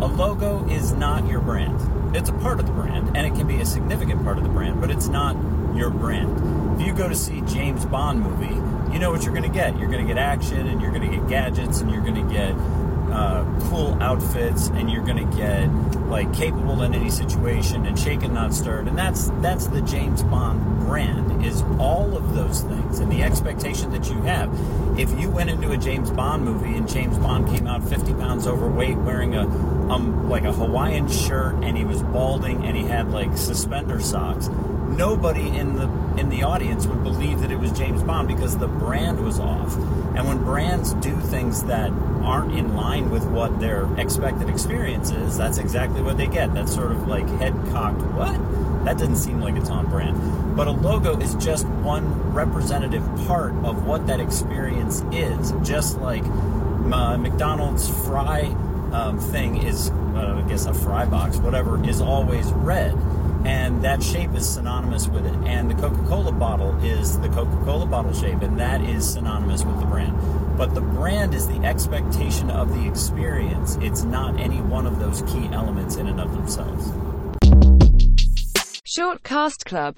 A logo is not your brand. It's a part of the brand, and it can be a significant part of the brand, but it's not your brand. If you go to see James Bond movie, you know what you're going to get. You're going to get action, and you're going to get gadgets, and you're going to get uh, cool outfits, and you're going to get like capable in any situation and shaken not stirred. And that's that's the James Bond brand is all of those things and the expectation that you have. If you went into a James Bond movie and James Bond came out 50 pounds overweight, wearing a um like a Hawaiian shirt, and he was balding, and he had like suspender socks nobody in the in the audience would believe that it was James Bond because the brand was off. And when brands do things that aren't in line with what their expected experience is, that's exactly what they get. That's sort of like head cocked, what? That doesn't seem like it's on brand. But a logo is just one representative part of what that experience is. Just like uh, McDonald's fry um, thing is, uh, I guess, a fry box, whatever, is always red and that shape is synonymous with it. And the Coca Cola bottle is the Coca Cola bottle shape, and that is synonymous with the brand. But the brand is the expectation of the experience, it's not any one of those key elements in and of themselves. Short Cast Club